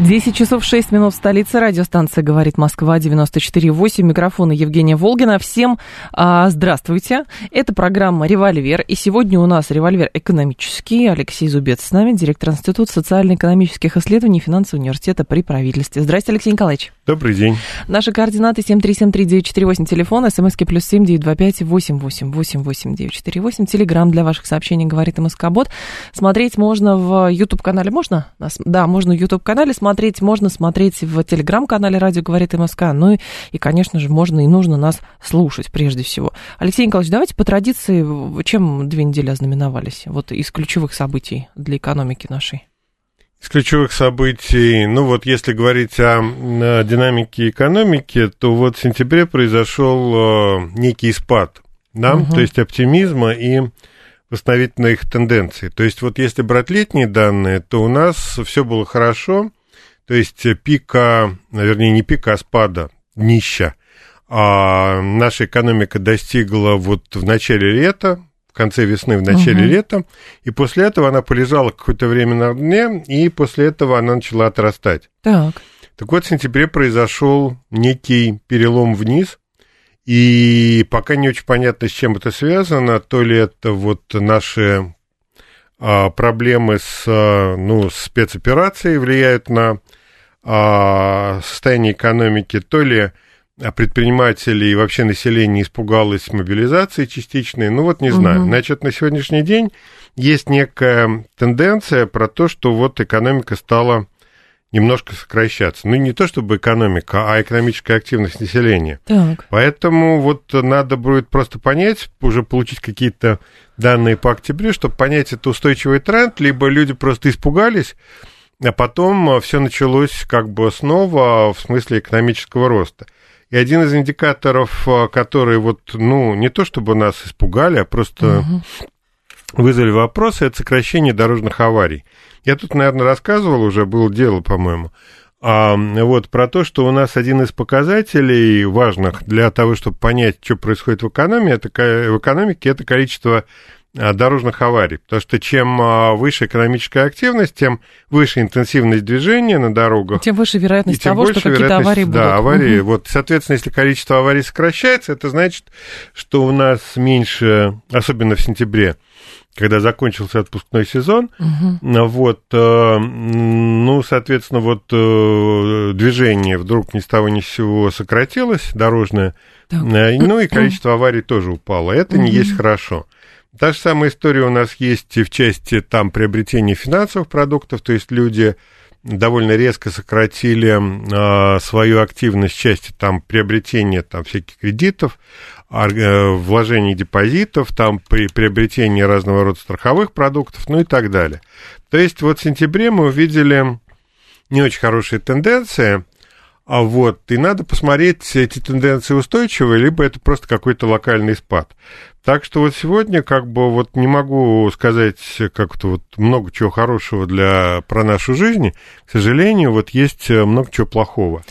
10 часов 6 минут в столице. Радиостанция «Говорит Москва» 94,8. Микрофона Евгения Волгина. Всем а, здравствуйте. Это программа «Револьвер». И сегодня у нас револьвер экономический. Алексей Зубец с нами, директор Института социально-экономических исследований финансового университета при правительстве. Здравствуйте, Алексей Николаевич. Добрый день. Наши координаты 7373948, телефон, смски плюс семь девять два пять восемь восемь восемь восемь девять четыре восемь. Телеграмм для ваших сообщений говорит МСК-бот. Смотреть можно в YouTube-канале. Можно? Да, можно в YouTube-канале смотреть смотреть, можно смотреть в телеграм-канале «Радио говорит МСК», ну и, и, конечно же, можно и нужно нас слушать прежде всего. Алексей Николаевич, давайте по традиции, чем две недели ознаменовались, вот из ключевых событий для экономики нашей? Из ключевых событий, ну вот если говорить о, о динамике экономики, то вот в сентябре произошел э, некий спад, да, угу. то есть оптимизма и восстановительных тенденций. То есть вот если брать летние данные, то у нас все было хорошо, то есть пика, вернее, не пика, а спада, днища, а наша экономика достигла вот в начале лета, в конце весны, в начале угу. лета, и после этого она полежала какое-то время на дне, и после этого она начала отрастать. Так. Так вот, в сентябре произошел некий перелом вниз, и пока не очень понятно, с чем это связано, то ли это вот наши а, проблемы с а, ну, спецоперацией влияют на состояние экономики, то ли предприниматели и вообще население испугалось мобилизации частичной, ну вот не знаю. Угу. Значит, на сегодняшний день есть некая тенденция про то, что вот экономика стала немножко сокращаться. Ну, не то чтобы экономика, а экономическая активность населения. Так. Поэтому вот надо будет просто понять, уже получить какие-то данные по октябрю, чтобы понять, это устойчивый тренд, либо люди просто испугались, а потом э, все началось как бы снова в смысле экономического роста. И один из индикаторов, э, которые вот, ну, не то чтобы нас испугали, а просто угу. вызвали вопросы, это сокращение дорожных аварий. Я тут, наверное, рассказывал уже, было дело, по-моему, а, вот про то, что у нас один из показателей важных для того, чтобы понять, что происходит в экономике, это, в экономике, это количество дорожных аварий, потому что чем э, выше экономическая активность, тем выше интенсивность движения на дорогах. Тем выше вероятность того, что какие-то аварии будут. Да, аварии. Угу. Вот, соответственно, если количество аварий сокращается, это значит, что у нас меньше, особенно в сентябре, когда закончился отпускной сезон, угу. вот, э, ну, соответственно, вот движение вдруг ни с того ни с сего сократилось, дорожное, так. ну и количество аварий тоже упало. Это угу. не есть хорошо. Та же самая история у нас есть и в части там приобретения финансовых продуктов, то есть люди довольно резко сократили э, свою активность в части там приобретения там всяких кредитов, э, вложений депозитов, там при приобретении разного рода страховых продуктов, ну и так далее. То есть вот в сентябре мы увидели не очень хорошие тенденции, а вот, и надо посмотреть, эти тенденции устойчивы, либо это просто какой-то локальный спад. Так что вот сегодня как бы вот не могу сказать как-то вот много чего хорошего для, про нашу жизнь. К сожалению, вот есть много чего плохого.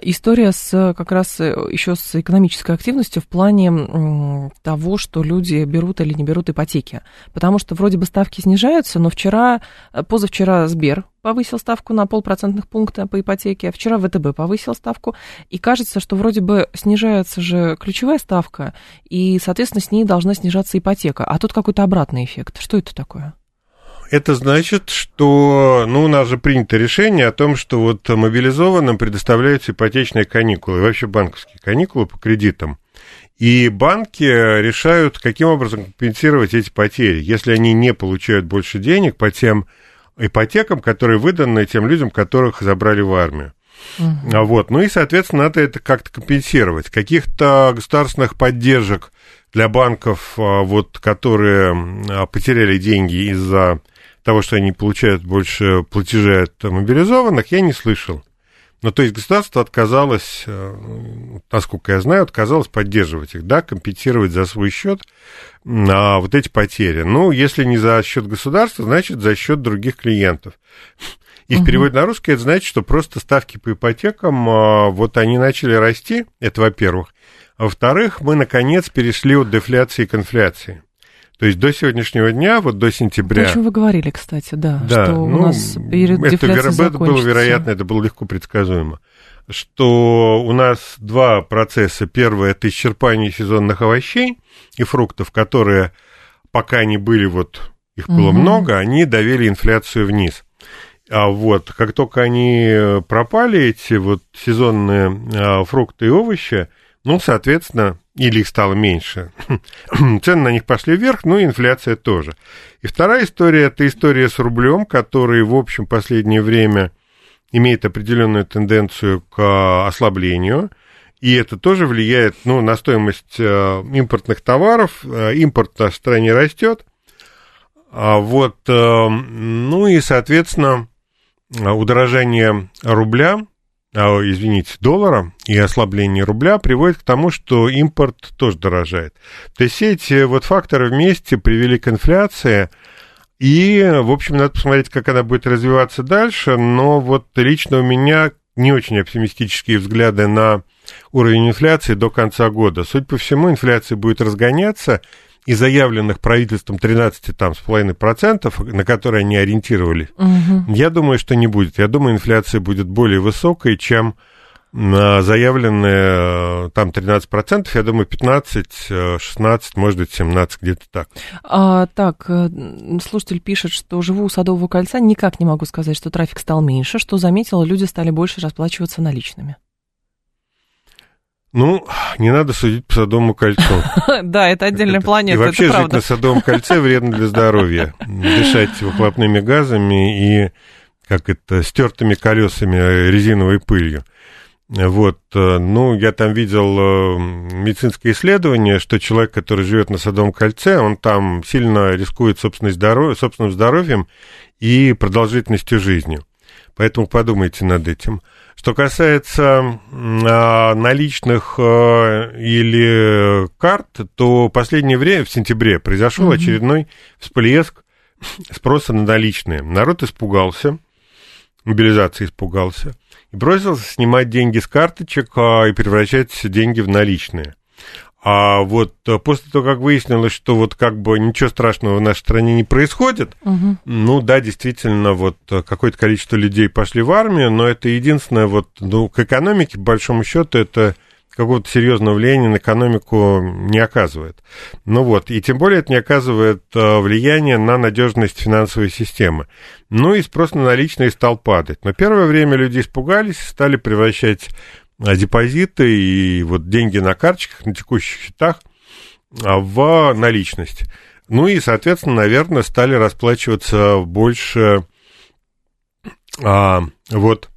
История с как раз э, еще с экономической активностью в плане того, что люди берут или не берут ипотеки. Потому что вроде бы ставки снижаются, но вчера, э, позавчера Сбер повысил ставку на полпроцентных пункта по ипотеке, а вчера ВТБ повысил ставку, и кажется, что вроде бы снижается же ключевая ставка, и, соответственно, с ней должна снижаться ипотека, а тут какой-то обратный эффект. Что это такое? Это значит, что, ну, у нас же принято решение о том, что вот мобилизованным предоставляются ипотечные каникулы, и вообще банковские каникулы по кредитам. И банки решают, каким образом компенсировать эти потери, если они не получают больше денег по тем ипотекам, которые выданы тем людям, которых забрали в армию. Uh-huh. Вот. Ну и, соответственно, надо это как-то компенсировать. Каких-то государственных поддержек для банков, а, вот, которые а, потеряли деньги из-за того, что они получают больше платежей от мобилизованных, я не слышал. Ну, то есть государство отказалось, э, насколько я знаю, отказалось поддерживать их, да, компенсировать за свой счет а, вот эти потери. Ну, если не за счет государства, значит, за счет других клиентов. И в переводе на русский это значит, что просто ставки по ипотекам, а, вот они начали расти, это во-первых. А во-вторых, мы, наконец, перешли от дефляции к инфляции. То есть до сегодняшнего дня, вот до сентября... о чем вы говорили, кстати, да, да что ну, у нас период это, дефляции это было вероятно, это было легко предсказуемо, что у нас два процесса. Первый – это исчерпание сезонных овощей и фруктов, которые пока они были, вот их было угу. много, они довели инфляцию вниз. А вот как только они пропали, эти вот сезонные а, фрукты и овощи, ну, соответственно, или их стало меньше. Цены на них пошли вверх, ну и инфляция тоже. И вторая история – это история с рублем, который, в общем, последнее время имеет определенную тенденцию к ослаблению, и это тоже влияет ну, на стоимость э, импортных товаров. Э, импорт в стране растет. А вот, э, ну и, соответственно, удорожание рубля а, извините, доллара и ослабление рубля приводит к тому, что импорт тоже дорожает. То есть эти вот факторы вместе привели к инфляции, и, в общем, надо посмотреть, как она будет развиваться дальше, но вот лично у меня не очень оптимистические взгляды на уровень инфляции до конца года. Судя по всему, инфляция будет разгоняться, и заявленных правительством 13 там, с половиной процентов, на которые они ориентировались, угу. я думаю, что не будет. Я думаю, инфляция будет более высокой, чем заявленные там 13%, я думаю, 15, 16, может быть, 17, где-то так. А, так, э, слушатель пишет, что живу у Садового кольца, никак не могу сказать, что трафик стал меньше, что заметила, люди стали больше расплачиваться наличными. Ну, не надо судить по Садовому кольцу. Да, это отдельная планета, И вообще жить на Садовом кольце вредно для здоровья. Дышать выхлопными газами и, как это, стертыми колесами резиновой пылью. Вот, э, ну, я там видел э, медицинское исследование, что человек, который живет на Садовом кольце, он там сильно рискует собственным здоровьем, собственным здоровьем и продолжительностью жизни. Поэтому подумайте над этим. Что касается а, наличных а, или карт, то в последнее время, в сентябре, произошел mm-hmm. очередной всплеск спроса на наличные. Народ испугался, мобилизации испугался, и бросился снимать деньги с карточек а, и превращать деньги в наличные. А вот э, после того, как выяснилось, что вот как бы ничего страшного в нашей стране не происходит, угу. ну да, действительно, вот э, какое-то количество людей пошли в армию, но это единственное вот, ну, к экономике, по большому счету, это какого-то серьезного влияния на экономику не оказывает. Ну вот, и тем более это не оказывает э, влияния на надежность финансовой системы. Ну и спрос на наличные стал падать. Но первое время люди испугались, стали превращать депозиты и вот деньги на карточках, на текущих счетах а, в наличность. Ну и, соответственно, наверное, стали расплачиваться больше а, вот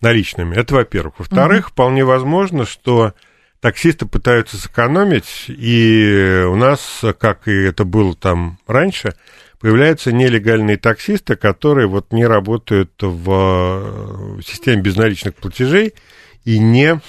наличными. Это во-первых. Во-вторых, угу. вполне возможно, что таксисты пытаются сэкономить, и у нас, как и это было там раньше, появляются нелегальные таксисты, которые вот не работают в системе безналичных платежей, и не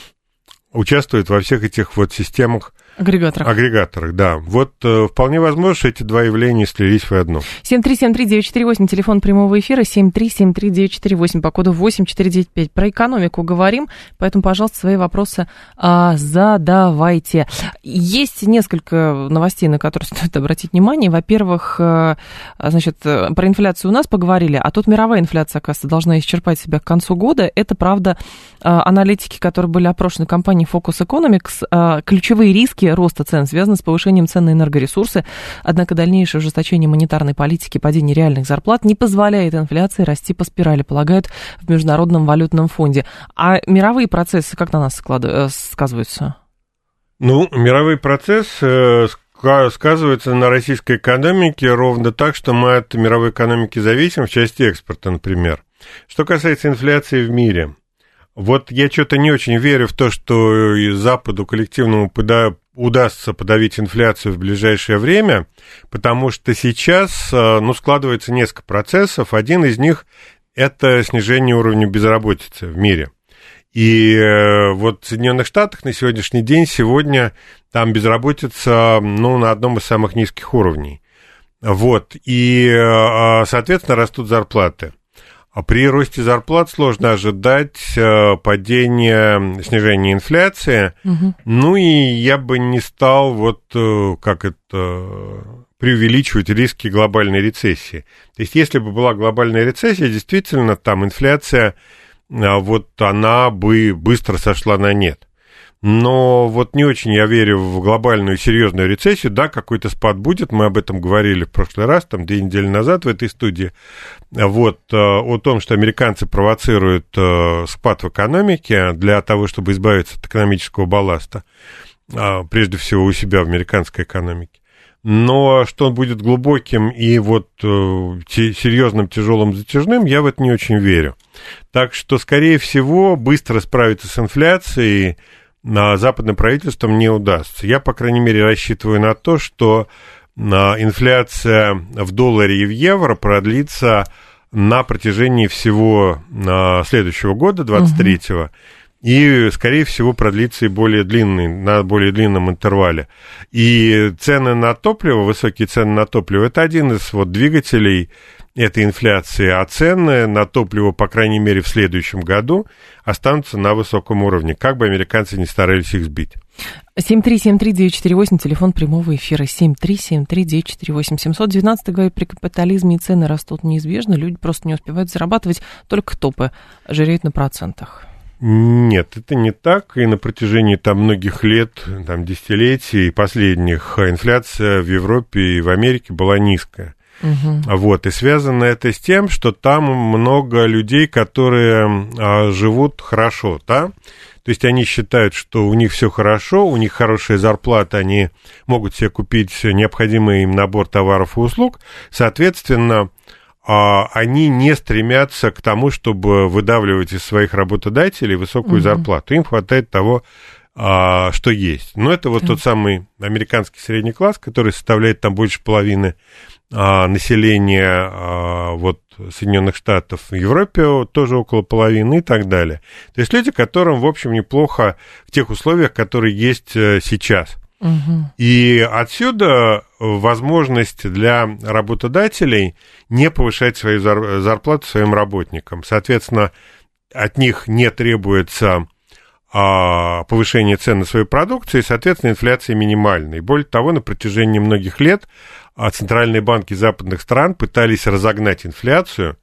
участвует во всех этих вот системах Агрегаторах. Агрегаторах, да. Вот э, вполне возможно, что эти два явления слились в одно. 7373948, телефон прямого эфира, 7373948, по коду 8495. Про экономику говорим, поэтому, пожалуйста, свои вопросы а, задавайте. Есть несколько новостей, на которые стоит обратить внимание. Во-первых, а, значит, про инфляцию у нас поговорили, а тут мировая инфляция, оказывается, должна исчерпать себя к концу года. Это, правда, а, аналитики, которые были опрошены компанией Focus Economics, а, ключевые риски риски роста цен связаны с повышением цен на энергоресурсы, однако дальнейшее ужесточение монетарной политики, падение реальных зарплат не позволяет инфляции расти по спирали, полагают в Международном валютном фонде. А мировые процессы как на нас э, сказываются? Ну, мировой процесс э, сказывается на российской экономике ровно так, что мы от мировой экономики зависим в части экспорта, например. Что касается инфляции в мире, вот я что-то не очень верю в то, что Западу коллективному удастся подавить инфляцию в ближайшее время, потому что сейчас, э, ну, складывается несколько процессов. Один из них – это снижение уровня безработицы в мире. И э, вот в Соединенных Штатах на сегодняшний день, сегодня там безработица, ну, на одном из самых низких уровней. Вот, и, э, соответственно, растут зарплаты. А при росте зарплат сложно ожидать э, падения, снижения инфляции. Угу. Ну и я бы не стал вот как это преувеличивать риски глобальной рецессии. То есть, если бы была глобальная рецессия, действительно, там инфляция, а, вот она бы быстро сошла на нет. Но вот не очень я верю в глобальную серьезную рецессию. Да, какой-то спад будет, мы об этом говорили в прошлый раз, там две недели назад в этой студии. Вот, э, о том, что американцы провоцируют э, спад в экономике для того, чтобы избавиться от экономического балласта, а, прежде всего у себя в американской экономике но что он будет глубоким и вот э, серьезным, тяжелым, затяжным, я в это не очень верю. Так что, скорее всего, быстро справиться с инфляцией на западным правительством не удастся. Я, по крайней мере, рассчитываю на то, что на инфляция в долларе и в евро продлится на протяжении всего следующего года, 23-го, угу и, скорее всего, продлится и более длинный, на более длинном интервале. И цены на топливо, высокие цены на топливо, это один из вот двигателей этой инфляции, а цены на топливо, по крайней мере, в следующем году останутся на высоком уровне, как бы американцы не старались их сбить. 7373948, телефон прямого эфира, 7373948. 712 говорит, при капитализме цены растут неизбежно, люди просто не успевают зарабатывать, только топы жиреют на процентах. Нет, это не так. И на протяжении там многих лет, там десятилетий последних, инфляция в Европе и в Америке была низкая. Угу. Вот, и связано это с тем, что там много людей, которые а, живут хорошо, да? То есть они считают, что у них все хорошо, у них хорошая зарплата, они могут себе купить необходимый им набор товаров и услуг. Соответственно, а они не стремятся к тому, чтобы выдавливать из своих работодателей высокую угу. зарплату. Им хватает того, а, что есть. Но это вот да. тот самый американский средний класс, который составляет там больше половины а, населения вот Соединенных Штатов, в Европе тоже около половины и так далее. То есть люди, которым, в общем, неплохо в тех условиях, которые есть э, сейчас. И отсюда возможность для работодателей не повышать свою зарплату своим работникам. Соответственно, от них не требуется а, повышение цен на свою продукцию, и, соответственно, инфляция минимальная. И более того, на протяжении многих лет а, центральные банки западных стран пытались разогнать инфляцию,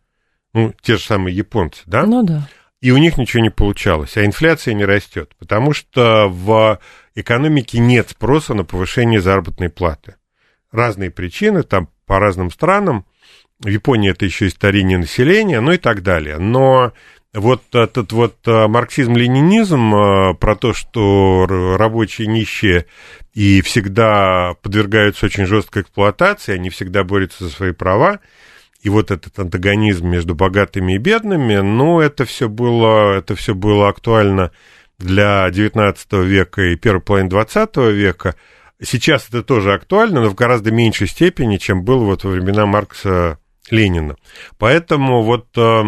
ну, те же самые японцы, да? Ну да. И у них ничего не получалось, а инфляция не растет, потому что в экономике нет спроса на повышение заработной платы. Разные причины, там по разным странам. В Японии это еще и старение населения, ну и так далее. Но вот этот вот э, марксизм-ленинизм э, про то, что рабочие нищие и всегда подвергаются очень жесткой эксплуатации, они всегда борются за свои права, и вот этот антагонизм между богатыми и бедными, ну, это все было, это все было актуально для XIX века и первой половины XX века. Сейчас это тоже актуально, но в гораздо меньшей степени, чем было вот во времена Маркса Ленина. Поэтому вот э,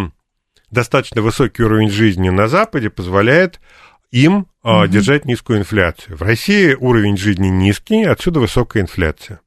достаточно высокий уровень жизни на Западе позволяет им угу. держать низкую инфляцию. В России уровень жизни низкий, отсюда высокая инфляция.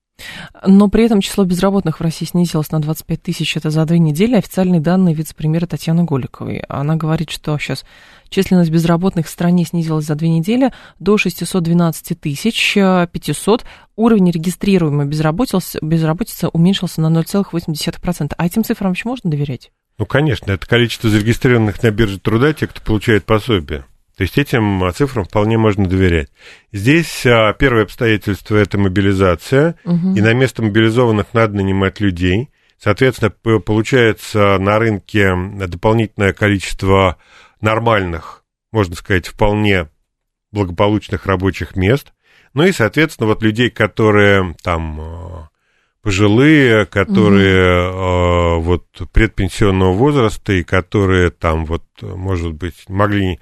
Но при этом число безработных в России снизилось на 25 тысяч. Это за две недели. Официальные данные вице-премьера Татьяны Голиковой. Она говорит, что сейчас численность безработных в стране снизилась за две недели до 612 тысяч 500. Уровень регистрируемой безработицы, безработицы уменьшился на 0,8%. А этим цифрам вообще можно доверять? Ну, конечно. Это количество зарегистрированных на бирже труда, тех, кто получает пособие. То есть этим а, цифрам вполне можно доверять. Здесь а, первое обстоятельство – это мобилизация, угу. и на место мобилизованных надо нанимать людей. Соответственно, получается на рынке дополнительное количество нормальных, можно сказать, вполне благополучных рабочих мест. Ну и, соответственно, вот людей, которые там а, пожилые, которые угу. вот предпенсионного возраста и которые там вот, может быть, могли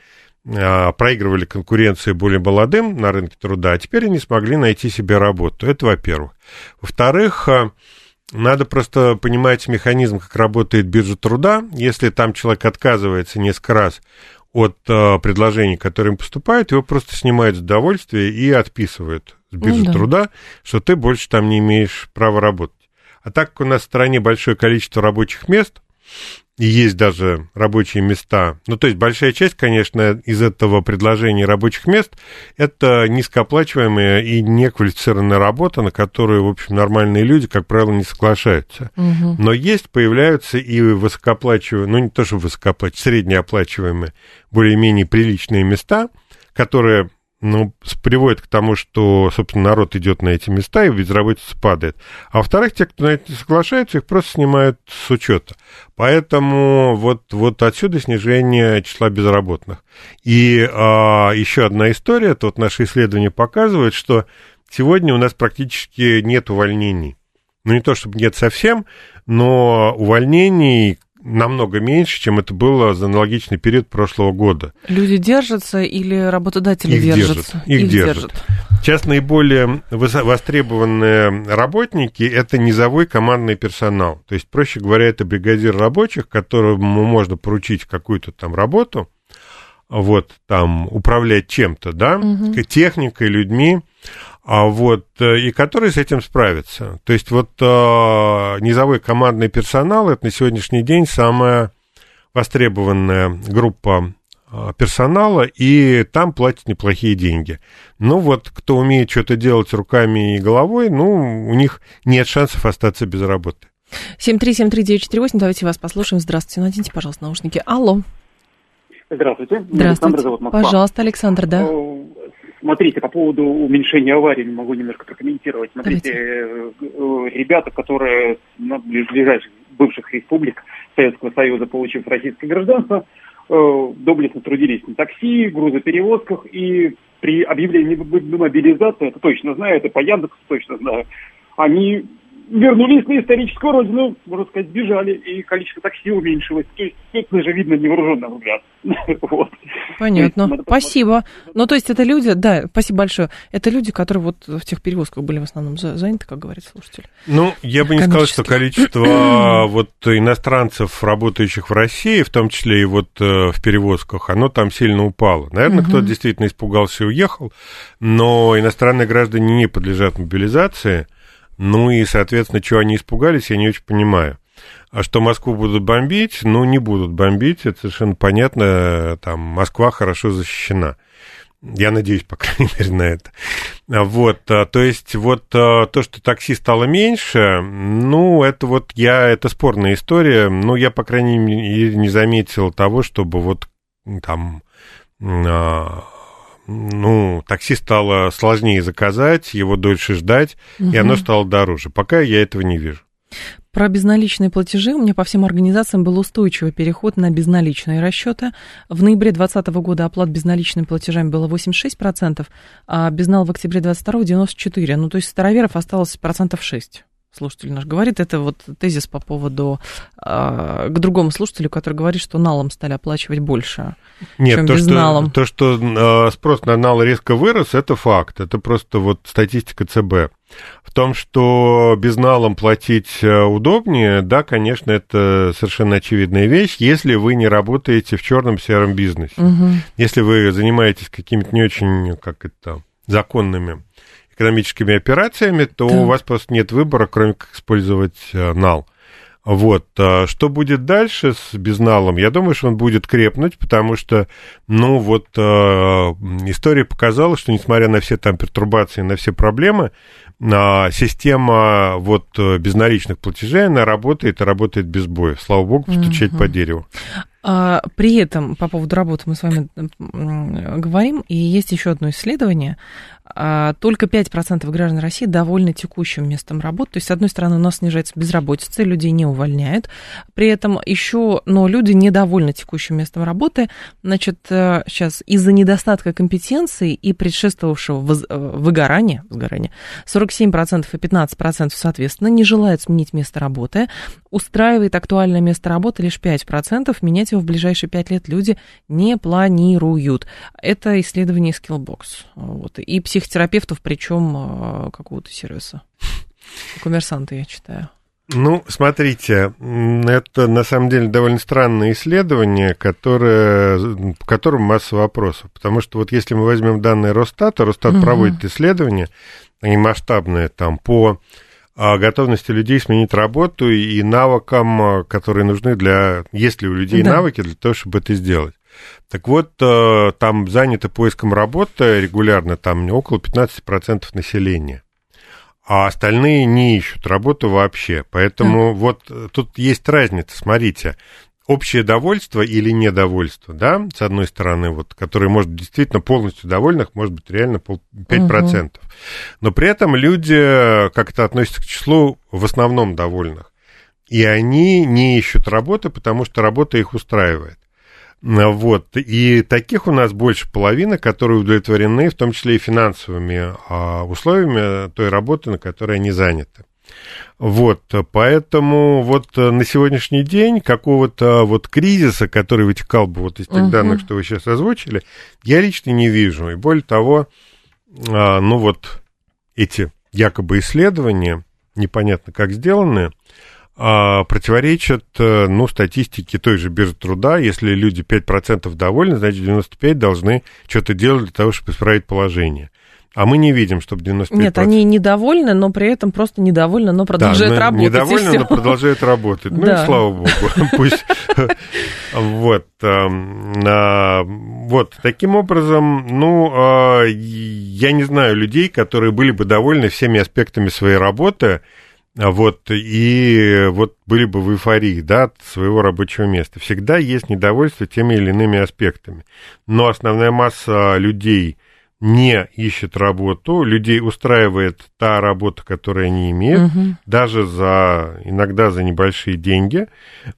а, проигрывали конкуренции более молодым на рынке труда, а теперь они смогли найти себе работу. Это во-первых. Во-вторых, а, надо просто понимать механизм, как работает биржа труда. Если там человек отказывается несколько раз от э, предложений, которые им поступают, его просто снимают с удовольствия и отписывают с биржи ну, да. труда, что ты больше там не имеешь права работать. А так как у нас в стране большое количество рабочих мест, и есть даже рабочие места. Ну, то есть большая часть, конечно, из этого предложения рабочих мест – это низкооплачиваемая и неквалифицированная работа, на которую, в общем, нормальные люди, как правило, не соглашаются. Угу. Но есть, появляются и высокооплачиваемые, ну, не то, что высокооплачиваемые, среднеоплачиваемые, более-менее приличные места, которые ну, приводит к тому, что, собственно, народ идет на эти места и безработица падает. А во-вторых, те, кто на это не соглашаются, их просто снимают с учета. Поэтому вот, вот отсюда снижение числа безработных. И а, еще одна история, это вот наши исследования показывают, что сегодня у нас практически нет увольнений. Ну, не то, чтобы нет совсем, но увольнений намного меньше, чем это было за аналогичный период прошлого года. Люди держатся или работодатели их держатся? Держат, их, их держат. держат. Сейчас наиболее востребованные работники – это низовой командный персонал. То есть, проще говоря, это бригадир рабочих, которому можно поручить какую-то там работу, вот, там, управлять чем-то, да, угу. техникой, людьми, а вот, э, и которые с этим справятся. То есть вот а, низовой командный персонал это на сегодняшний день самая востребованная группа а, персонала, и там платят неплохие деньги. Ну вот, кто умеет что-то делать руками и головой, ну, у них нет шансов остаться без работы. 7373948, давайте вас послушаем. Здравствуйте, наденьте, пожалуйста, наушники. Алло. Здравствуйте. Здравствуйте. Александр зовут Москва. Пожалуйста, Александр, да. Смотрите, по поводу уменьшения аварий могу немножко прокомментировать. Смотрите, э, э, ребята, которые на ближайших бывших республик Советского Союза, получив российское гражданство, э, доблестно трудились на такси, грузоперевозках, и при объявлении мобилизации, это точно знаю, это по Яндексу точно знаю, они вернулись на историческую родину, можно сказать, сбежали, и количество такси уменьшилось. То есть это же видно невооруженным взгляд. вот. Понятно. Спасибо. Ну, то есть это люди, да, спасибо большое. Это люди, которые вот в тех перевозках были в основном заняты, как говорит слушатель. Ну, я бы не сказал, что количество вот иностранцев, работающих в России, в том числе и вот э, в перевозках, оно там сильно упало. Наверное, угу. кто-то действительно испугался и уехал, но иностранные граждане не подлежат мобилизации. Ну и, соответственно, чего они испугались, я не очень понимаю. А что Москву будут бомбить? Ну, не будут бомбить, это совершенно понятно. Там Москва хорошо защищена. Я надеюсь, по крайней мере, на это. Вот, а, то есть, вот а, то, что такси стало меньше, ну, это вот я, это спорная история. Ну, я, по крайней мере, не заметил того, чтобы вот там а, ну, такси стало сложнее заказать, его дольше ждать, угу. и оно стало дороже. Пока я этого не вижу. Про безналичные платежи у меня по всем организациям был устойчивый переход на безналичные расчеты. В ноябре 2020 года оплат безналичными платежами было 86%, а безнал в октябре 2022 94%. Ну, то есть староверов осталось процентов 6 слушатель наш говорит, это вот тезис по поводу э, к другому слушателю, который говорит, что налом стали оплачивать больше, Нет, чем то, безналом. Что, то, что э, спрос на нал резко вырос, это факт, это просто вот статистика ЦБ. В том, что безналом платить э, удобнее, да, конечно, это совершенно очевидная вещь, если вы не работаете в черном сером бизнесе. Угу. Если вы занимаетесь какими-то не очень, как это, законными экономическими операциями, то да. у вас просто нет выбора, кроме как использовать э, нал. Вот. А что будет дальше с безналом? Я думаю, что он будет крепнуть, потому что, ну, вот э, история показала, что несмотря на все там пертурбации, на все проблемы, э, система вот безналичных платежей, она работает и работает без боя. Слава богу, стучать угу. по дереву. А, при этом по поводу работы мы с вами говорим, и есть еще одно исследование, только 5% граждан России довольны текущим местом работы. То есть, с одной стороны, у нас снижается безработица, людей не увольняют. При этом еще, но люди недовольны текущим местом работы. Значит, сейчас э, из-за недостатка компетенции и предшествовавшего э, выгорания, выгорания 47% и 15% соответственно не желают сменить место работы. Устраивает актуальное место работы лишь 5%. Менять его в ближайшие 5 лет люди не планируют. Это исследование Skillbox. Вот. И психотерапевтов, причем э, какого-то сервиса. Коммерсанты, я читаю. Ну, смотрите, это на самом деле довольно странное исследование, которое, по которому масса вопросов. Потому что вот если мы возьмем данные Росстата, Росстат угу. проводит исследования, они масштабные, там, по а, готовности людей сменить работу и навыкам, а, которые нужны для... Есть ли у людей да. навыки для того, чтобы это сделать? Так вот, э, там занято поиском работы регулярно, там около 15% населения а остальные не ищут работу вообще. Поэтому mm. вот э, тут есть разница, смотрите. Общее довольство или недовольство, да, с одной стороны, вот, которое может быть действительно полностью довольных, может быть реально 5%. Угу. Но при этом люди как-то относятся к числу в основном довольных. И они не ищут работы, потому что работа их устраивает. Вот. И таких у нас больше половины, которые удовлетворены, в том числе и финансовыми а, условиями той работы, на которой они заняты. Вот, поэтому вот на сегодняшний день какого-то вот кризиса, который вытекал бы вот из тех uh-huh. данных, что вы сейчас озвучили, я лично не вижу. И более того, а, ну вот эти якобы исследования, непонятно как сделанные, противоречат, э, ну, статистике той же биржи труда. Если люди 5% довольны, значит, 95% должны что-то делать для того, чтобы исправить положение. А мы не видим, чтобы 95%... Нет, они недовольны, но при этом просто недовольны, но продолжают да, работать. Недовольны, но продолжают работать. Ну и слава богу. Пусть... Вот. Эм, вот. Таким образом, ну, а, я не знаю людей, которые были бы довольны всеми аспектами своей работы, а вот, и вот были бы в эйфории, да, от своего рабочего места. Всегда есть недовольство теми или иными аспектами. Но основная масса людей не ищет работу, людей устраивает та работа, которую они имеют, угу. даже за, иногда за небольшие деньги.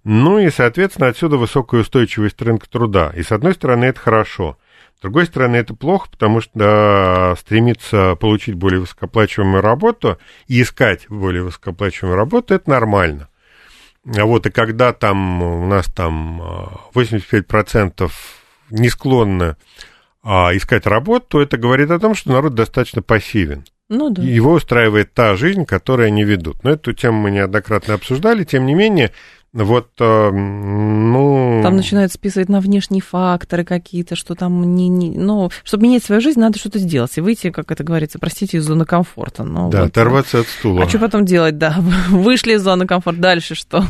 Ну и, соответственно, отсюда высокая устойчивость рынка труда. И, с одной стороны, это хорошо – с другой стороны, это плохо, потому что стремиться получить более высокоплачиваемую работу и искать более высокоплачиваемую работу, это нормально. А вот, и когда там у нас там 85% не склонны а, искать работу, то это говорит о том, что народ достаточно пассивен. Ну, да. Его устраивает та жизнь, которую они ведут. Но эту тему мы неоднократно обсуждали. Тем не менее, вот, э, ну... Там начинают списывать на внешние факторы какие-то, что там не... не ну, чтобы менять свою жизнь, надо что-то сделать. И выйти, как это говорится, простите, из зоны комфорта. Но да, вот, оторваться от стула. А что потом делать, да? Вышли из зоны комфорта, дальше что?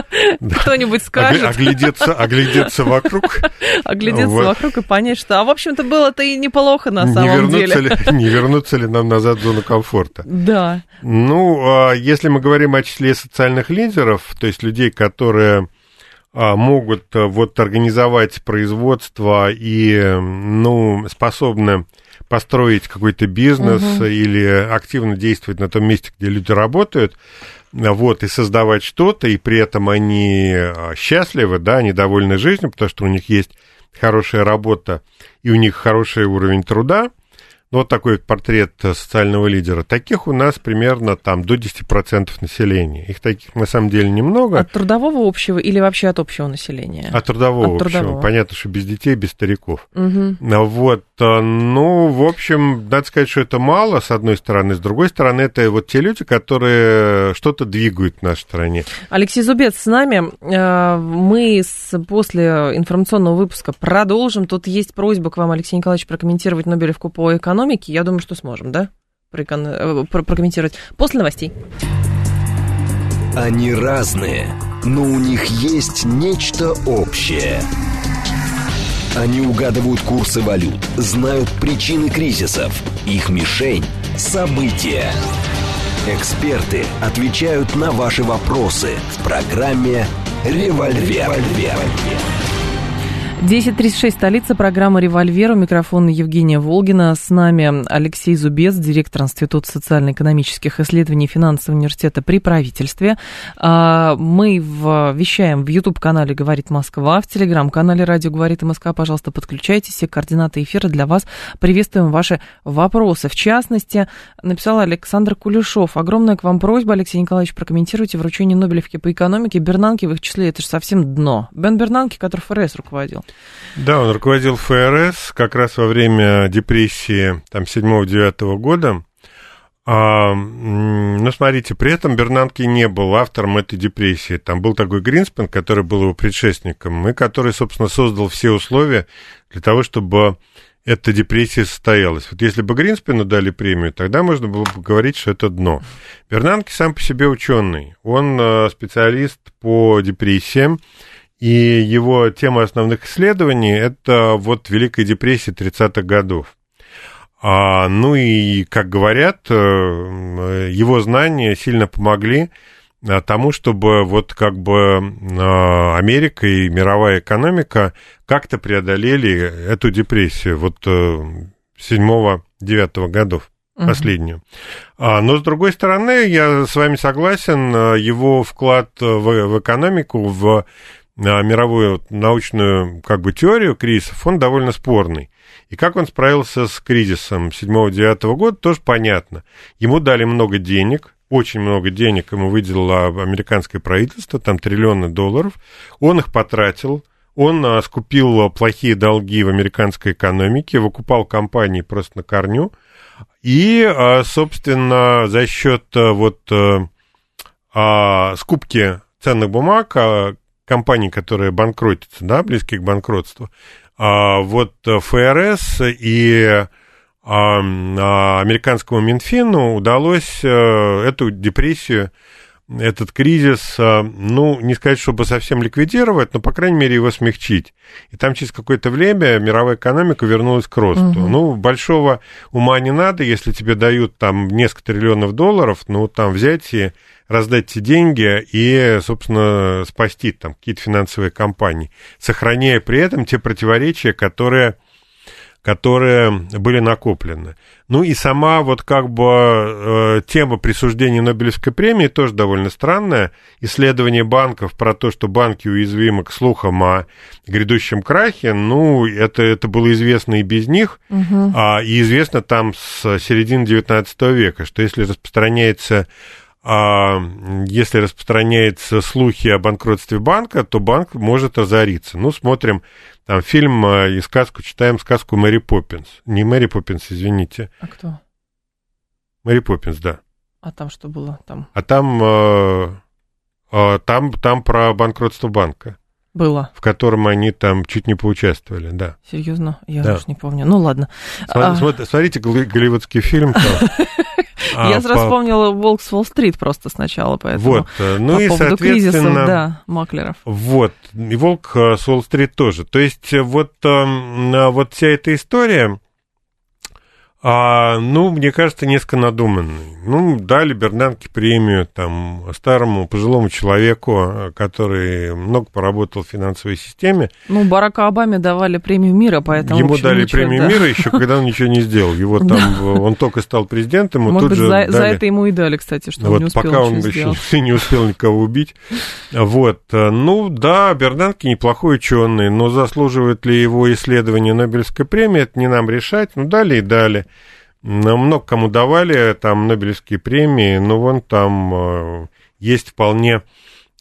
Кто-нибудь скажет? Оглядеться, оглядеться вокруг. Оглядеться вокруг и понять, что, а в общем-то, было-то и неплохо на самом деле. Не вернуться ли нам назад в зону комфорта? Да. Ну, а если мы говорим о числе социальных лидеров, то есть людей, которые которые а, могут э, вот организовать производство и, ну, способны построить какой-то бизнес угу. или активно действовать на том месте, где люди работают, вот, и создавать что-то, и при этом они а, счастливы, да, они довольны жизнью, потому что у них есть хорошая работа, и у них хороший уровень труда – ну, вот такой портрет социального лидера. Таких у нас примерно там до 10% населения. Их таких на самого деле немного. От трудового общего или вообще от общего населения? От трудового от общего. Трудового. Понятно, что без детей, без стариков. Угу. Вот. Э, ну, в общем, надо сказать, что это мало, с одной стороны. С другой стороны, это вот те люди, которые что-то двигают в нашей стране. Алексей Зубец с нами. Э, мы после информационного выпуска продолжим. Тут есть просьба к вам, Алексей Николаевич, прокомментировать Нобелевку по экономике экономики, я думаю, что сможем, да, э, прокомментировать после новостей. Они разные, но у них есть нечто общее. Они угадывают курсы валют, знают причины кризисов. Их мишень – события. Эксперты отвечают на ваши вопросы в программе «Револьвер». «Револьвер». 10.36, столица, программы «Револьвер». У микрофона Евгения Волгина. С нами Алексей Зубец, директор Института социально-экономических исследований финансового университета при правительстве. А, мы вещаем в YouTube-канале «Говорит Москва», в Телеграм-канале «Радио говорит Москва». Пожалуйста, подключайтесь. Все координаты эфира для вас. Приветствуем ваши вопросы. В частности, написал Александр Кулешов. Огромная к вам просьба, Алексей Николаевич, прокомментируйте вручение Нобелевки по экономике. Бернанки в их числе, это же совсем дно. Бен Бернанки, который ФРС руководил. Да, он руководил ФРС как раз во время депрессии там 7-9 года. А, ну, смотрите, при этом Бернанке не был автором этой депрессии. Там был такой Гринспен, который был его предшественником, и который, собственно, создал все условия для того, чтобы эта депрессия состоялась. Вот если бы Гринспену дали премию, тогда можно было бы говорить, что это дно. Бернанке сам по себе ученый. Он э, специалист по депрессиям, и его тема основных исследований – это вот Великая депрессия 30-х годов. А, ну и, как говорят, э, его знания сильно помогли а, тому, чтобы вот как бы а, Америка и мировая экономика как-то преодолели эту депрессию вот 7-9 э, годов последнюю. Uh-huh. Но, с другой стороны, я с вами согласен, э, его вклад в, в экономику, в мировую научную как бы теорию кризисов, он довольно спорный. И как он справился с кризисом 7-9 года, тоже понятно. Ему дали много денег, очень много денег ему выделило американское правительство, там триллионы долларов. Он их потратил, он а, скупил плохие долги в американской экономике, выкупал компании просто на корню. И, а, собственно, за счет а, вот а, скупки ценных бумаг компаний, которые банкротятся, да, близкие к банкротству, а, вот ФРС и а, американскому Минфину удалось э, эту депрессию, этот кризис, э, ну, не сказать, чтобы совсем ликвидировать, но, по крайней мере, его смягчить. И там через какое-то время мировая экономика вернулась к росту. Угу. Ну, большого ума не надо, если тебе дают там несколько триллионов долларов, ну, там взять и раздать эти деньги и, собственно, спасти там какие-то финансовые компании, сохраняя при этом те противоречия, которые которые были накоплены. Ну и сама вот как бы э, тема присуждения Нобелевской премии тоже довольно странная. Исследование банков про то, что банки уязвимы к слухам о грядущем крахе, ну, это, это было известно и без них, угу. а, и известно там с середины XIX века, что если распространяется если распространяются слухи о банкротстве банка, то банк может разориться. Ну, смотрим там фильм а, и сказку, читаем сказку Мэри Поппинс. Не Мэри Поппинс, извините. А кто? Мэри Поппинс, да. А там что было? Там? А там, э, э, там, там про банкротство банка. Было. В котором они там чуть не поучаствовали, да. Серьезно? Я да. уж не помню. Ну, ладно. Смотри, а... Смотрите голливудский фильм. А, Я сразу вспомнила «Волк с Уолл-стрит» просто сначала, поэтому вот, э, ну и, соответственно, кризисов, да, маклеров. Вот, и «Волк э, с Уолл-стрит» тоже. То есть э, вот, вот вся эта история, а, ну, мне кажется, несколько надуманный. Ну, дали Бернанке премию там старому пожилому человеку, который много поработал в финансовой системе. Ну, Барака Обаме давали премию мира, поэтому... Ему дали ничего, премию да. мира еще, когда он ничего не сделал. Его там, он только стал президентом, ему Может тут быть, же за, дали... за это ему и дали, кстати, что вот он не успел пока он еще не успел никого убить. Вот. Ну, да, Бернанке неплохой ученый, но заслуживает ли его исследование Нобелевской премии, это не нам решать. Ну, дали и дали. Много кому давали там Нобелевские премии, но вон там э, есть вполне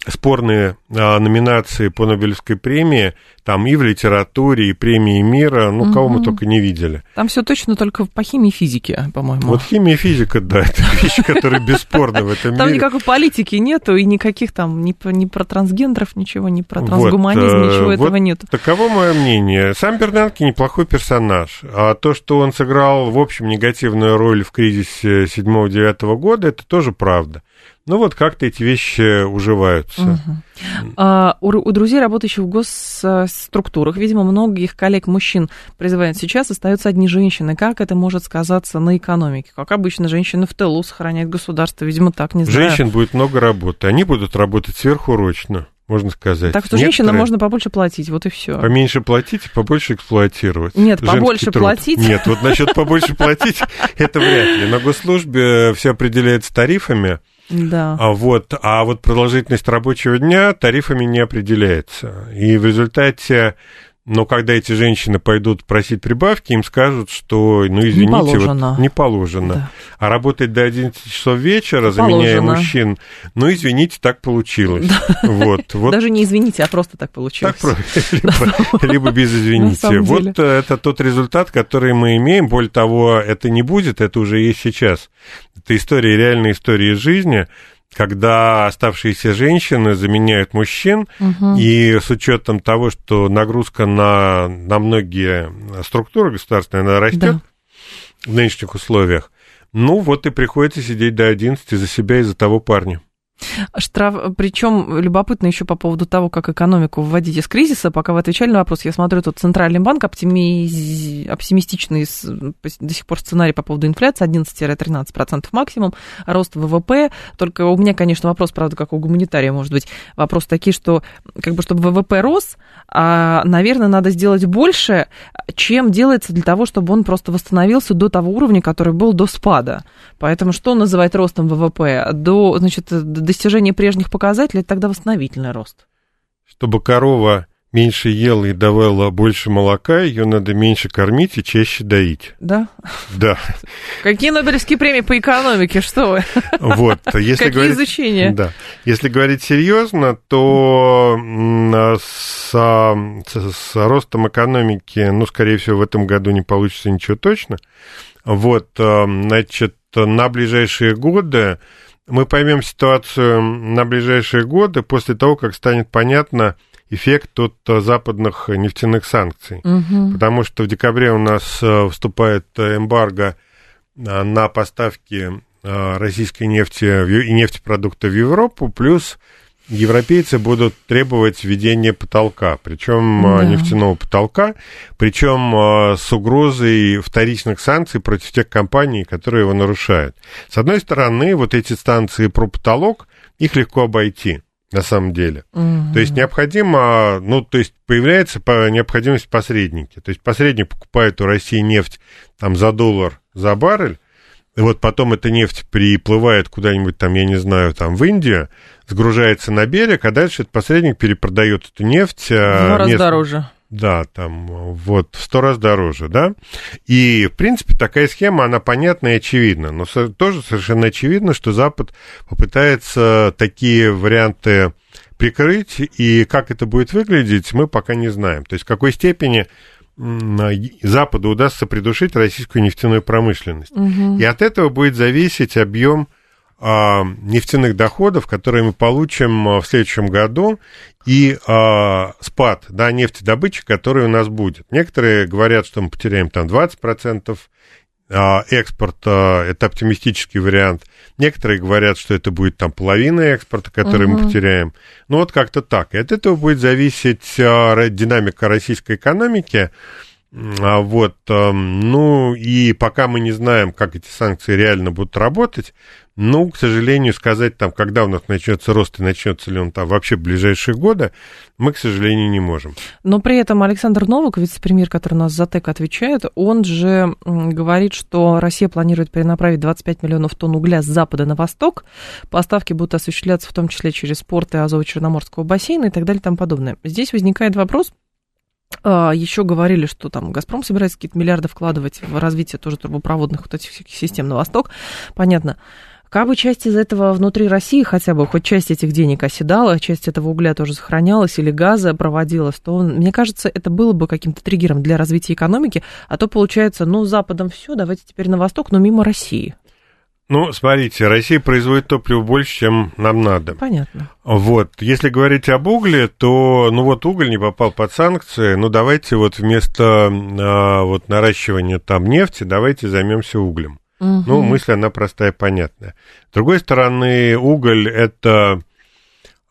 спорные а, номинации по Нобелевской премии, там и в литературе, и премии мира, ну, угу. кого мы только не видели. Там все точно только по химии и физике, по-моему. Вот химия и физика, да, это вещи, которые бесспорны в этом мире. Там никакой политики нету, и никаких там, ни, ни про трансгендеров ничего, ни про трансгуманизм, вот, ничего этого нет. Таково мое мнение. Сам Бернанке неплохой персонаж, а то, что он сыграл, в общем, негативную роль в кризисе 7-9 года, это тоже правда. Ну вот как-то эти вещи уживаются. Угу. А, у, у друзей, работающих в госструктурах, видимо, многих коллег-мужчин призывают сейчас, остаются одни женщины. Как это может сказаться на экономике? Как обычно, женщины в тылу сохраняют государство, видимо, так, не знаю. Женщин будет много работы, они будут работать сверхурочно можно сказать. Так что женщинам можно побольше платить, вот и все. Поменьше платить, побольше эксплуатировать. Нет, Женский побольше труд. платить. Нет, вот насчет побольше платить, это вряд ли. На госслужбе все определяется тарифами. Да. А вот, а вот продолжительность рабочего дня тарифами не определяется. И в результате но когда эти женщины пойдут просить прибавки, им скажут, что, ну, извините, не положено. Вот, не положено. Да. А работать до 11 часов вечера, заменяя положено. мужчин, ну, извините, так получилось. Да. Вот, вот. Даже не извините, а просто так получилось. Так, либо, либо без извините. Вот это тот результат, который мы имеем. Более того, это не будет, это уже есть сейчас. Это история, реальная история жизни когда оставшиеся женщины заменяют мужчин, угу. и с учетом того, что нагрузка на, на многие структуры государственные она растет да. в нынешних условиях, ну вот и приходится сидеть до 11 за себя и за того парня. Штраф, причем любопытно еще по поводу того, как экономику вводить из кризиса. Пока вы отвечали на вопрос, я смотрю, тут Центральный банк оптимиз... оптимистичный до сих пор сценарий по поводу инфляции 11-13% максимум, рост ВВП. Только у меня, конечно, вопрос, правда, как у гуманитария, может быть, вопрос такие, что как бы чтобы ВВП рос, а, наверное, надо сделать больше, чем делается для того, чтобы он просто восстановился до того уровня, который был до спада. Поэтому что называть ростом ВВП? До, значит, достижения прежних показателей, это тогда восстановительный рост. Чтобы корова меньше ела и давала больше молока, ее надо меньше кормить и чаще доить. Да? Да. Какие Нобелевские премии по экономике, что вы? Вот, если Какие говорить, изучения? Да. Если говорить серьезно, то с, с, с ростом экономики, ну, скорее всего, в этом году не получится ничего точно. Вот, э, значит, на ближайшие годы мы поймем ситуацию на ближайшие годы после того, как станет понятно эффект от западных нефтяных санкций. Угу. Потому что в декабре у нас э, вступает эмбарго э, на поставки э, российской нефти и нефтепродуктов в Европу, плюс европейцы будут требовать введения потолка, причем а, да. нефтяного потолка, причем а, с угрозой вторичных санкций против тех компаний, которые его нарушают. С одной стороны, вот эти станции про потолок, их легко обойти на самом деле. Угу. То есть необходимо, ну, то есть появляется необходимость посредники. То есть посредник покупает у России нефть там за доллар за баррель, и вот потом эта нефть приплывает куда-нибудь там, я не знаю, там в Индию, сгружается на берег, а дальше этот посредник перепродает эту нефть. А, в два раза дороже. Да, там вот в сто раз дороже, да. И, в принципе, такая схема, она понятна и очевидна. Но тоже совершенно очевидно, что Запад попытается такие варианты прикрыть, и как это будет выглядеть, мы пока не знаем. То есть в какой степени Западу удастся придушить российскую нефтяную промышленность. Угу. И от этого будет зависеть объем а, нефтяных доходов, которые мы получим а, в следующем году, и а, спад да, нефтедобычи, который у нас будет. Некоторые говорят, что мы потеряем там 20%, а, экспорт а, это оптимистический вариант. Некоторые говорят, что это будет там половина экспорта, который угу. мы потеряем. Ну вот как-то так. И от этого будет зависеть а, динамика российской экономики. Вот, ну и пока мы не знаем, как эти санкции реально будут работать, ну, к сожалению, сказать там, когда у нас начнется рост и начнется ли он там вообще в ближайшие годы, мы, к сожалению, не можем. Но при этом Александр Новак, вице-премьер, который у нас за ТЭК отвечает, он же говорит, что Россия планирует перенаправить 25 миллионов тонн угля с запада на восток. Поставки будут осуществляться в том числе через порты Азово-Черноморского бассейна и так далее и тому подобное. Здесь возникает вопрос, а, еще говорили, что там Газпром собирается какие-то миллиарды вкладывать в развитие тоже трубопроводных вот этих всяких систем на восток. Понятно. Как бы часть из этого внутри России хотя бы, хоть часть этих денег оседала, часть этого угля тоже сохранялась или газа проводилась, то, мне кажется, это было бы каким-то триггером для развития экономики, а то получается, ну, Западом все, давайте теперь на восток, но мимо России. Ну, смотрите, Россия производит топливо больше, чем нам надо. Понятно. Вот, если говорить об угле, то, ну вот уголь не попал под санкции, ну давайте вот вместо а, вот наращивания там нефти, давайте займемся углем. Угу. Ну, мысль, она простая, понятная. С другой стороны, уголь – это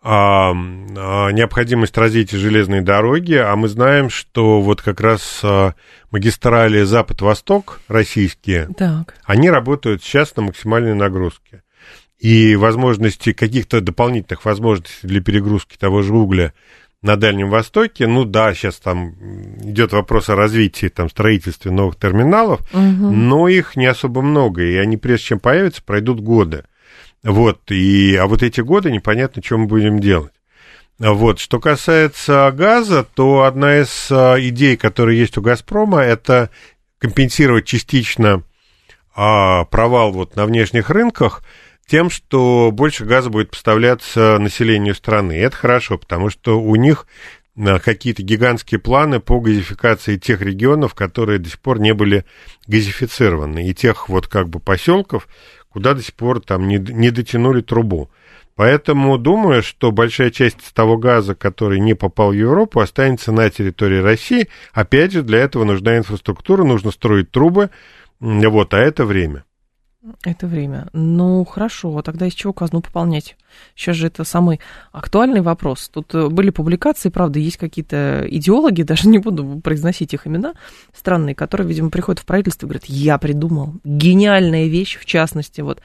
необходимость развития железной дороги, а мы знаем, что вот как раз а, магистрали Запад-Восток российские, так. они работают сейчас на максимальной нагрузке. И возможности, каких-то дополнительных возможностей для перегрузки того же угля – на Дальнем Востоке. Ну да, сейчас там идет вопрос о развитии, там, строительстве новых терминалов, угу. но их не особо много, и они, прежде чем появятся, пройдут годы. Вот, и, а вот эти годы непонятно, что мы будем делать. Вот. Что касается газа, то одна из а, идей, которая есть у «Газпрома», это компенсировать частично а, провал вот на внешних рынках тем, что больше газа будет поставляться населению страны. И это хорошо, потому что у них а, какие-то гигантские планы по газификации тех регионов, которые до сих пор не были газифицированы, и тех вот как бы поселков, куда до сих пор там не, не дотянули трубу. Поэтому думаю, что большая часть того газа, который не попал в Европу, останется на территории России. Опять же, для этого нужна инфраструктура, нужно строить трубы, вот, а это время. Это время. Ну, хорошо, а тогда из чего казну пополнять? Сейчас же это самый актуальный вопрос. Тут э, были публикации, правда, есть какие-то идеологи, даже не буду произносить их имена, странные, которые, видимо, приходят в правительство и говорят, я придумал гениальная вещь, в частности, вот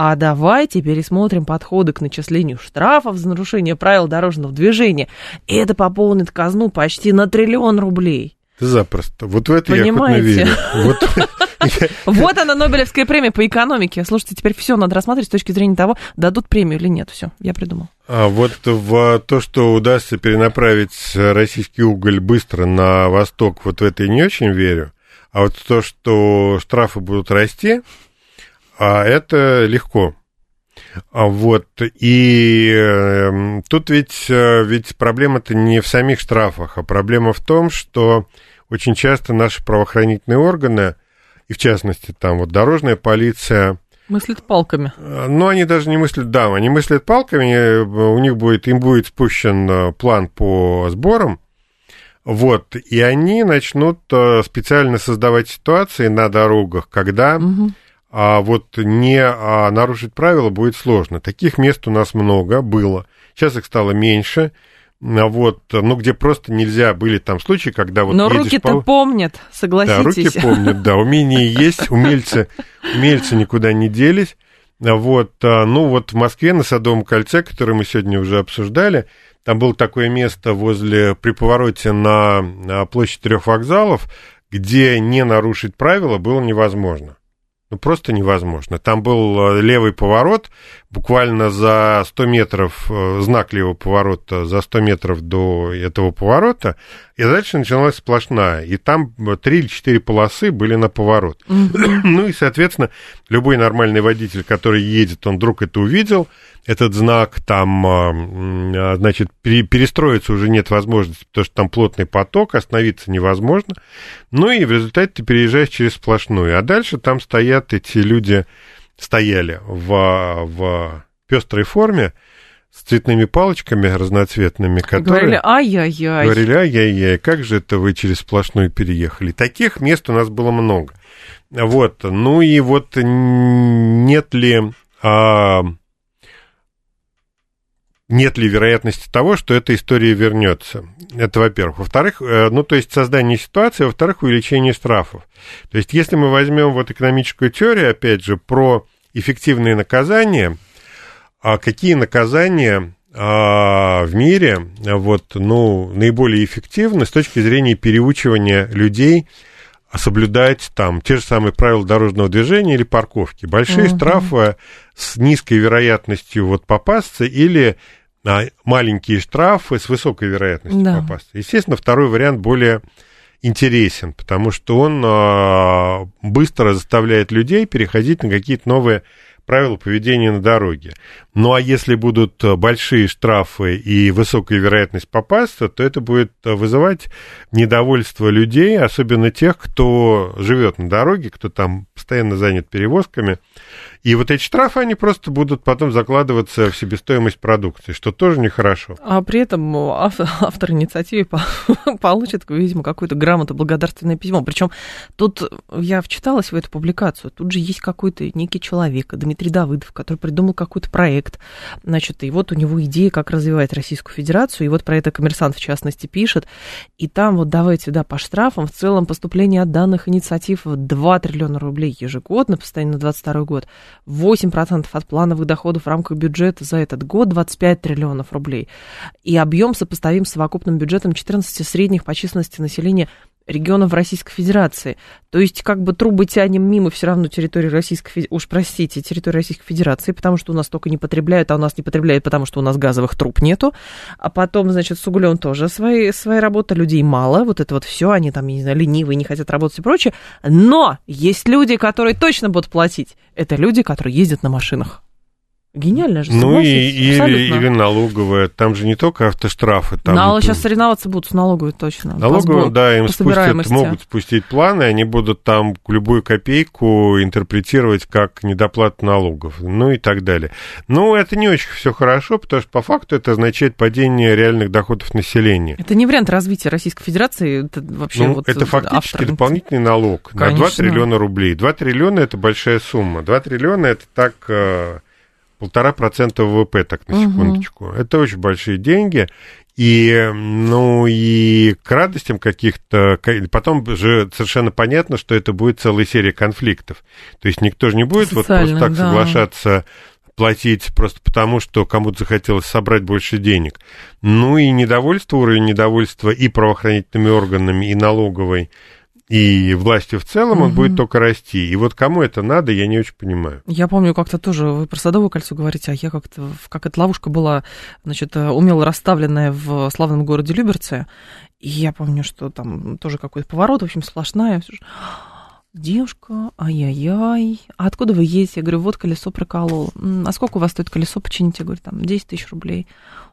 а давайте пересмотрим подходы к начислению штрафов за нарушение правил дорожного движения. Это пополнит казну почти на триллион рублей. Запросто. Вот в это Понимаете? я хоть верю. Вот, вот она, Нобелевская премия по экономике. Слушайте, теперь все надо рассматривать с точки зрения того, дадут премию или нет. Все, я придумал. А вот в то, что удастся перенаправить российский уголь быстро на восток, вот в это я не очень верю. А вот то, что штрафы будут расти, а это легко. А вот, и э, тут ведь, э, ведь проблема-то не в самих штрафах, а проблема в том, что очень часто наши правоохранительные органы, и в частности там вот дорожная полиция, Мыслят палками. Э, ну, они даже не мыслят, да, они мыслят палками, э, у них будет, им будет спущен план по сборам, вот, и они начнут специально создавать ситуации на дорогах, когда угу а вот не а нарушить правила будет сложно. Таких мест у нас много было. Сейчас их стало меньше. А вот, ну, где просто нельзя, были там случаи, когда вот Но руки-то по... помнят, согласитесь. Да, руки помнят, да, умения есть, умельцы, умельцы никуда не делись. А вот, а, ну, вот в Москве на Садовом кольце, которое мы сегодня уже обсуждали, там было такое место возле, при повороте на, на площадь трех вокзалов, где не нарушить правила было невозможно ну, просто невозможно. Там был э, левый поворот, буквально за 100 метров, э, знак левого поворота, за 100 метров до этого поворота, и дальше начиналась сплошная. И там 3 или 4 полосы были на поворот. ну и, соответственно, любой нормальный водитель, который едет, он вдруг это увидел, этот знак, там, а, значит, перестроиться уже нет возможности, потому что там плотный поток, остановиться невозможно. Ну и в результате ты переезжаешь через сплошную. А дальше там стоят эти люди, стояли в, в пестрой форме, с цветными палочками разноцветными, которые... Говорили, ай-яй-яй. Говорили, ай-яй-яй, как же это вы через сплошную переехали? Таких мест у нас было много. Вот, ну и вот нет ли... А, нет ли вероятности того, что эта история вернется. Это, во-первых. Во-вторых, э, ну, то есть создание ситуации, во-вторых, увеличение штрафов. То есть, если мы возьмем вот экономическую теорию, опять же, про эффективные наказания, а какие наказания а, в мире вот, ну, наиболее эффективны с точки зрения переучивания людей соблюдать там те же самые правила дорожного движения или парковки. Большие угу. штрафы с низкой вероятностью вот попасться или а, маленькие штрафы с высокой вероятностью да. попасться. Естественно, второй вариант более интересен, потому что он а, быстро заставляет людей переходить на какие-то новые правила поведения на дороге. Ну а если будут э, большие штрафы и высокая вероятность попасться, то это будет э, вызывать недовольство людей, особенно тех, кто живет на дороге, кто там постоянно занят перевозками. И вот эти штрафы, они просто будут потом закладываться в себестоимость продукции, что тоже нехорошо. А при этом автор, инициативы получит, видимо, какую-то грамоту, благодарственное письмо. Причем тут я вчиталась в эту публикацию, тут же есть какой-то некий человек, Дмитрий Давыдов, который придумал какой-то проект. Значит, и вот у него идея, как развивать Российскую Федерацию, и вот про это коммерсант, в частности, пишет. И там вот давайте, да, по штрафам, в целом поступление от данных инициатив 2 триллиона рублей ежегодно, постоянно на 22 год. 8% от плановых доходов в рамках бюджета за этот год 25 триллионов рублей. И объем сопоставим с совокупным бюджетом 14 средних по численности населения регионов Российской Федерации. То есть, как бы трубы тянем мимо все равно территории Российской Федерации, уж простите, территории Российской Федерации, потому что у нас только не потребляют, а у нас не потребляют, потому что у нас газовых труб нету. А потом, значит, с углем тоже свои, своя работа, людей мало, вот это вот все, они там, не знаю, ленивые, не хотят работать и прочее. Но есть люди, которые точно будут платить. Это люди, которые ездят на машинах. Гениально же, Ну и, или, или налоговая. Там же не только автоштрафы. Там Нал... Сейчас соревноваться будут с налоговой точно. Налоговая, да, им спустят, могут спустить планы, они будут там любую копейку интерпретировать как недоплату налогов, ну и так далее. Но это не очень все хорошо, потому что по факту это означает падение реальных доходов населения. Это не вариант развития Российской Федерации, это вообще ну, вот Это фактически автор... дополнительный налог Конечно. на 2 триллиона рублей. 2 триллиона это большая сумма. 2 триллиона это так э, полтора процента ВВП, так на секундочку. Угу. Это очень большие деньги. И, ну, и к радостям каких-то... Потом же совершенно понятно, что это будет целая серия конфликтов. То есть никто же не будет вот просто так да. соглашаться платить просто потому, что кому-то захотелось собрать больше денег. Ну и недовольство, уровень недовольства и правоохранительными органами, и налоговой, и властью в целом, он угу. будет только расти. И вот кому это надо, я не очень понимаю. Я помню, как-то тоже вы про Садовое кольцо говорите, а я как-то, как эта ловушка была, значит, э, умело расставленная в славном городе Люберце. И я помню, что там тоже какой-то поворот, в общем, сплошная. Девушка, ай-яй-яй, а откуда вы едете? Я говорю, вот колесо проколол. А сколько у вас стоит колесо починить? Я говорю, там, 10 тысяч рублей.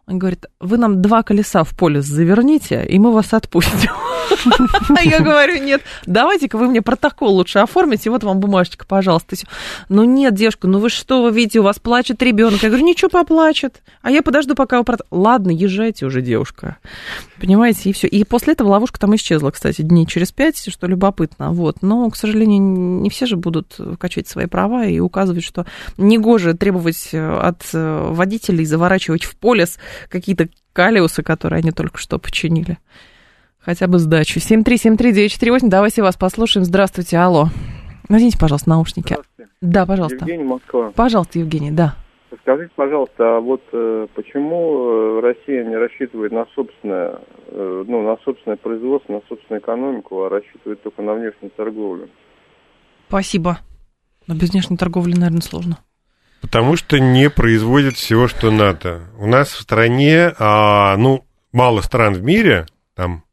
Он говорит, вы нам два колеса в полис заверните, и мы вас отпустим. Я говорю, нет, давайте-ка вы мне протокол лучше оформите, вот вам бумажечка, пожалуйста. Ну нет, девушка, ну вы что, вы видите, у вас плачет ребенок. Я говорю, ничего, поплачет. А я подожду, пока вы... Ладно, езжайте уже, девушка. Понимаете, и все. И после этого ловушка там исчезла, кстати, дней через пять, что любопытно. Вот. Но, к сожалению, не все же будут качать свои права и указывать, что негоже требовать от водителей заворачивать в полис какие-то калиусы, которые они только что починили. Хотя бы сдачу. 7373948, давайте вас послушаем. Здравствуйте, алло. Наденьте, пожалуйста, наушники. Здравствуйте. Да, пожалуйста. Евгений Москва. Пожалуйста, Евгений, да. Скажите, пожалуйста, а вот э, почему э, Россия не рассчитывает на собственное, э, ну, на собственное производство, на собственную экономику, а рассчитывает только на внешнюю торговлю? Спасибо. Но без внешней торговли, наверное, сложно. Потому что не производят всего, что надо. У нас в стране, а, ну, мало стран в мире, там,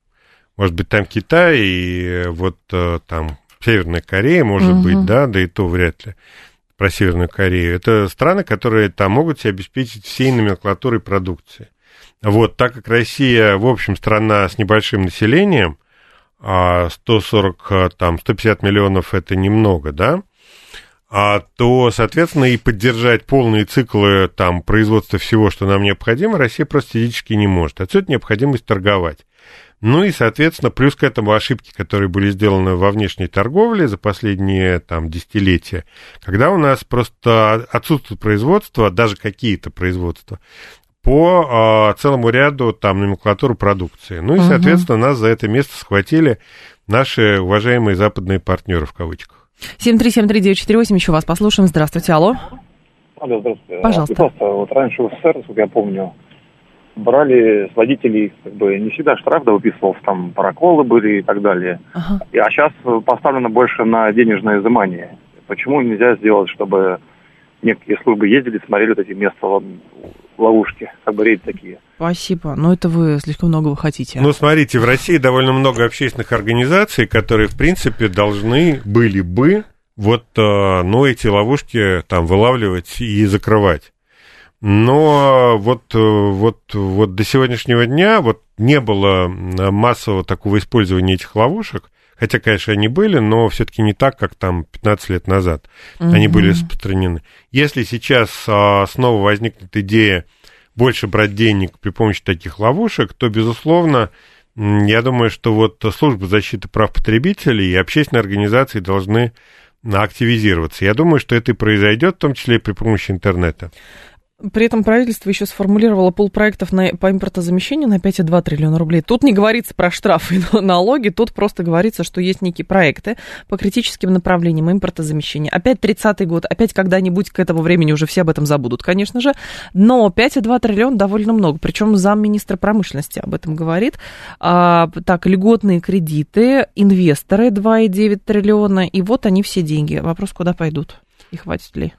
может быть, там Китай и вот э, там Северная Корея, может угу. быть, да, да и то вряд ли про Северную Корею. Это страны, которые там могут себе обеспечить всей номенклатурой продукции. Вот, так как Россия, в общем, страна с небольшим населением, а 140, э, там, 150 миллионов это немного, да, а, то, соответственно, и поддержать полные циклы там, производства всего, что нам необходимо, Россия просто физически не может. Отсюда необходимость торговать. Ну и, соответственно, плюс к этому ошибки, которые были сделаны во внешней торговле за последние там, десятилетия, когда у нас просто отсутствует производство, даже какие-то производства, по э, целому ряду там номенклатуры продукции. Ну и, соответственно, угу. нас за это место схватили наши уважаемые западные партнеры в кавычках. 7373948, еще вас послушаем. Здравствуйте, алло. Алло, здравствуйте. Пожалуйста. Просто вот раньше в СССР, насколько я помню, брали с водителей, как бы, не всегда штраф да, выписывался, там проколы были и так далее. Ага. И, а сейчас поставлено больше на денежное изымание. Почему нельзя сделать, чтобы некие службы ездили, смотрели вот эти места ловушки, как бы рейды такие. Спасибо, но это вы слишком много вы хотите. Ну, смотрите, в России довольно много общественных организаций, которые, в принципе, должны были бы вот, э, ну, эти ловушки там вылавливать и закрывать. Но вот, э, вот, вот до сегодняшнего дня вот не было массового такого использования этих ловушек, Хотя, конечно, они были, но все-таки не так, как там 15 лет назад. Угу. Они были распространены. Если сейчас а, снова возникнет идея больше брать денег при помощи таких ловушек, то, безусловно, я думаю, что вот служба защиты прав потребителей и общественные организации должны активизироваться. Я думаю, что это и произойдет, в том числе и при помощи интернета. При этом правительство еще сформулировало полпроектов на, по импортозамещению на 5,2 триллиона рублей. Тут не говорится про штрафы и налоги, тут просто говорится, что есть некие проекты по критическим направлениям импортозамещения. Опять 30-й год, опять когда-нибудь к этому времени уже все об этом забудут, конечно же. Но 5,2 триллиона довольно много. Причем замминистра промышленности об этом говорит. А, так, льготные кредиты, инвесторы 2,9 триллиона. И вот они все деньги. Вопрос, куда пойдут и хватит ли?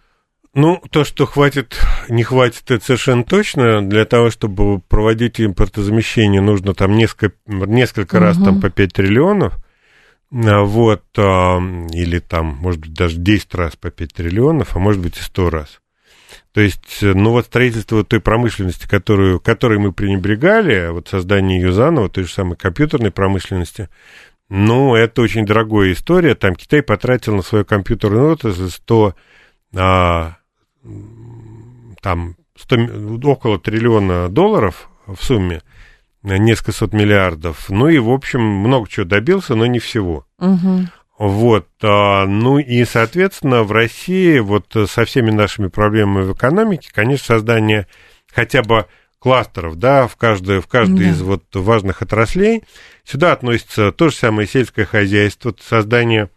Ну, то, что хватит, не хватит, это совершенно точно. Для того, чтобы проводить импортозамещение, нужно там несколько, несколько угу. раз там по 5 триллионов. А, вот, а, или там, может быть, даже 10 раз по 5 триллионов, а может быть и 100 раз. То есть, ну вот строительство той промышленности, которую, которой мы пренебрегали, вот создание ее заново, той же самой компьютерной промышленности, ну, это очень дорогая история. Там Китай потратил на свою компьютерную отрасль 100 а, там 100, около триллиона долларов в сумме, несколько сот миллиардов. Ну и, в общем, много чего добился, но не всего. Угу. Вот, а, ну и, соответственно, в России вот со всеми нашими проблемами в экономике, конечно, создание хотя бы кластеров, да, в каждой, в каждой да. из вот важных отраслей. Сюда относится то же самое сельское хозяйство, создание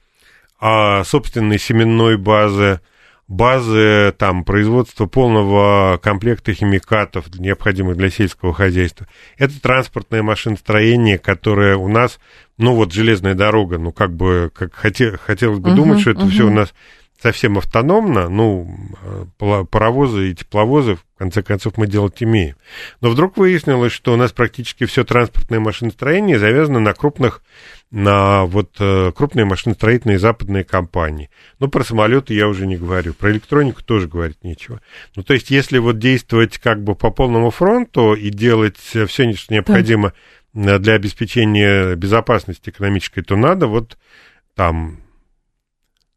а, собственной семенной базы, базы там, производства полного комплекта химикатов, необходимых для сельского хозяйства. Это транспортное машиностроение, которое у нас, ну вот железная дорога, ну как бы, как хотел, хотелось бы uh-huh, думать, что это uh-huh. все у нас совсем автономно, ну, паровозы и тепловозы, в конце концов, мы делать имеем. Но вдруг выяснилось, что у нас практически все транспортное машиностроение завязано на крупных на вот э, крупные машиностроительные западные компании. Ну, про самолеты я уже не говорю, про электронику тоже говорить нечего. Ну, то есть, если вот действовать как бы по полному фронту и делать все, что необходимо да. для обеспечения безопасности экономической, то надо вот там,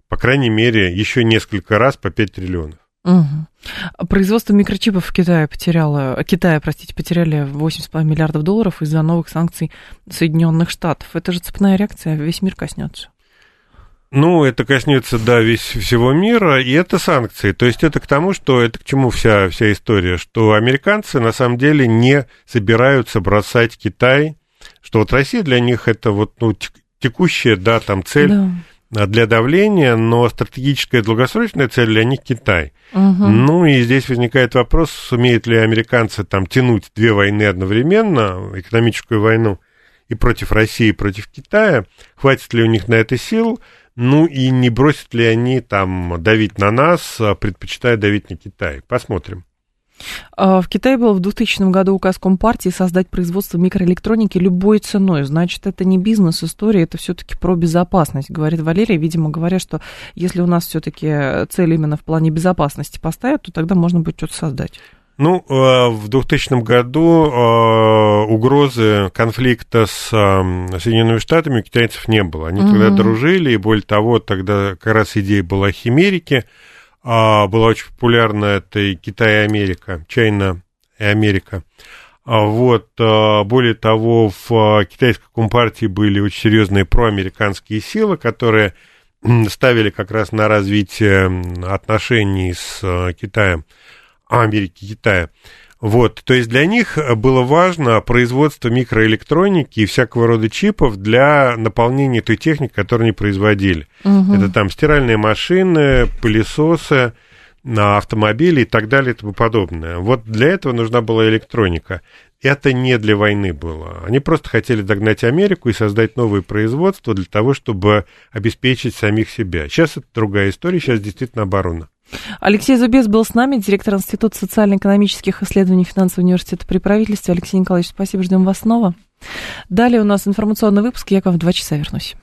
по крайней мере, еще несколько раз по 5 триллионов. Угу. Производство микрочипов в Китае потеряло, Китая, простите, потеряли 8,5 миллиардов долларов из-за новых санкций Соединенных Штатов. Это же цепная реакция, весь мир коснется. Ну, это коснется, да, весь, всего мира, и это санкции. То есть это к тому, что это к чему вся, вся история, что американцы на самом деле не собираются бросать Китай, что вот Россия для них это вот ну, текущая, да, там цель. Да для давления, но стратегическая долгосрочная цель для них Китай. Угу. Ну и здесь возникает вопрос, сумеют ли американцы там тянуть две войны одновременно, экономическую войну и против России, и против Китая, хватит ли у них на это сил, ну и не бросят ли они там давить на нас, а предпочитая давить на Китай. Посмотрим. А, в Китае был в 2000 году указ Компартии создать производство микроэлектроники любой ценой. Значит, это не бизнес-история, это все-таки про безопасность, говорит Валерия. Видимо, говоря, что если у нас все-таки цель именно в плане безопасности поставят, то тогда можно будет что-то создать. Ну, а, в 2000 году а, угрозы конфликта с Соединенными Штатами у китайцев не было. Они угу. тогда дружили, и более того, тогда как раз идея была химерики – а, была очень популярна, это и Китай и Америка, Чайна и Америка. А, вот, а, более того, в китайской компартии были очень серьезные проамериканские силы, которые ставили как раз на развитие отношений с Китаем, Америки, Китая. Вот, то есть для них было важно производство микроэлектроники и всякого рода чипов для наполнения той техники, которую они производили. Угу. Это там стиральные машины, пылесосы, на автомобили и так далее и тому подобное. Вот для этого нужна была электроника. Это не для войны было. Они просто хотели догнать Америку и создать новые производства для того, чтобы обеспечить самих себя. Сейчас это другая история, сейчас действительно оборона. Алексей Зубец был с нами, директор Института социально-экономических исследований финансового университета при правительстве. Алексей Николаевич, спасибо, ждем вас снова. Далее у нас информационный выпуск. Я к вам в два часа вернусь.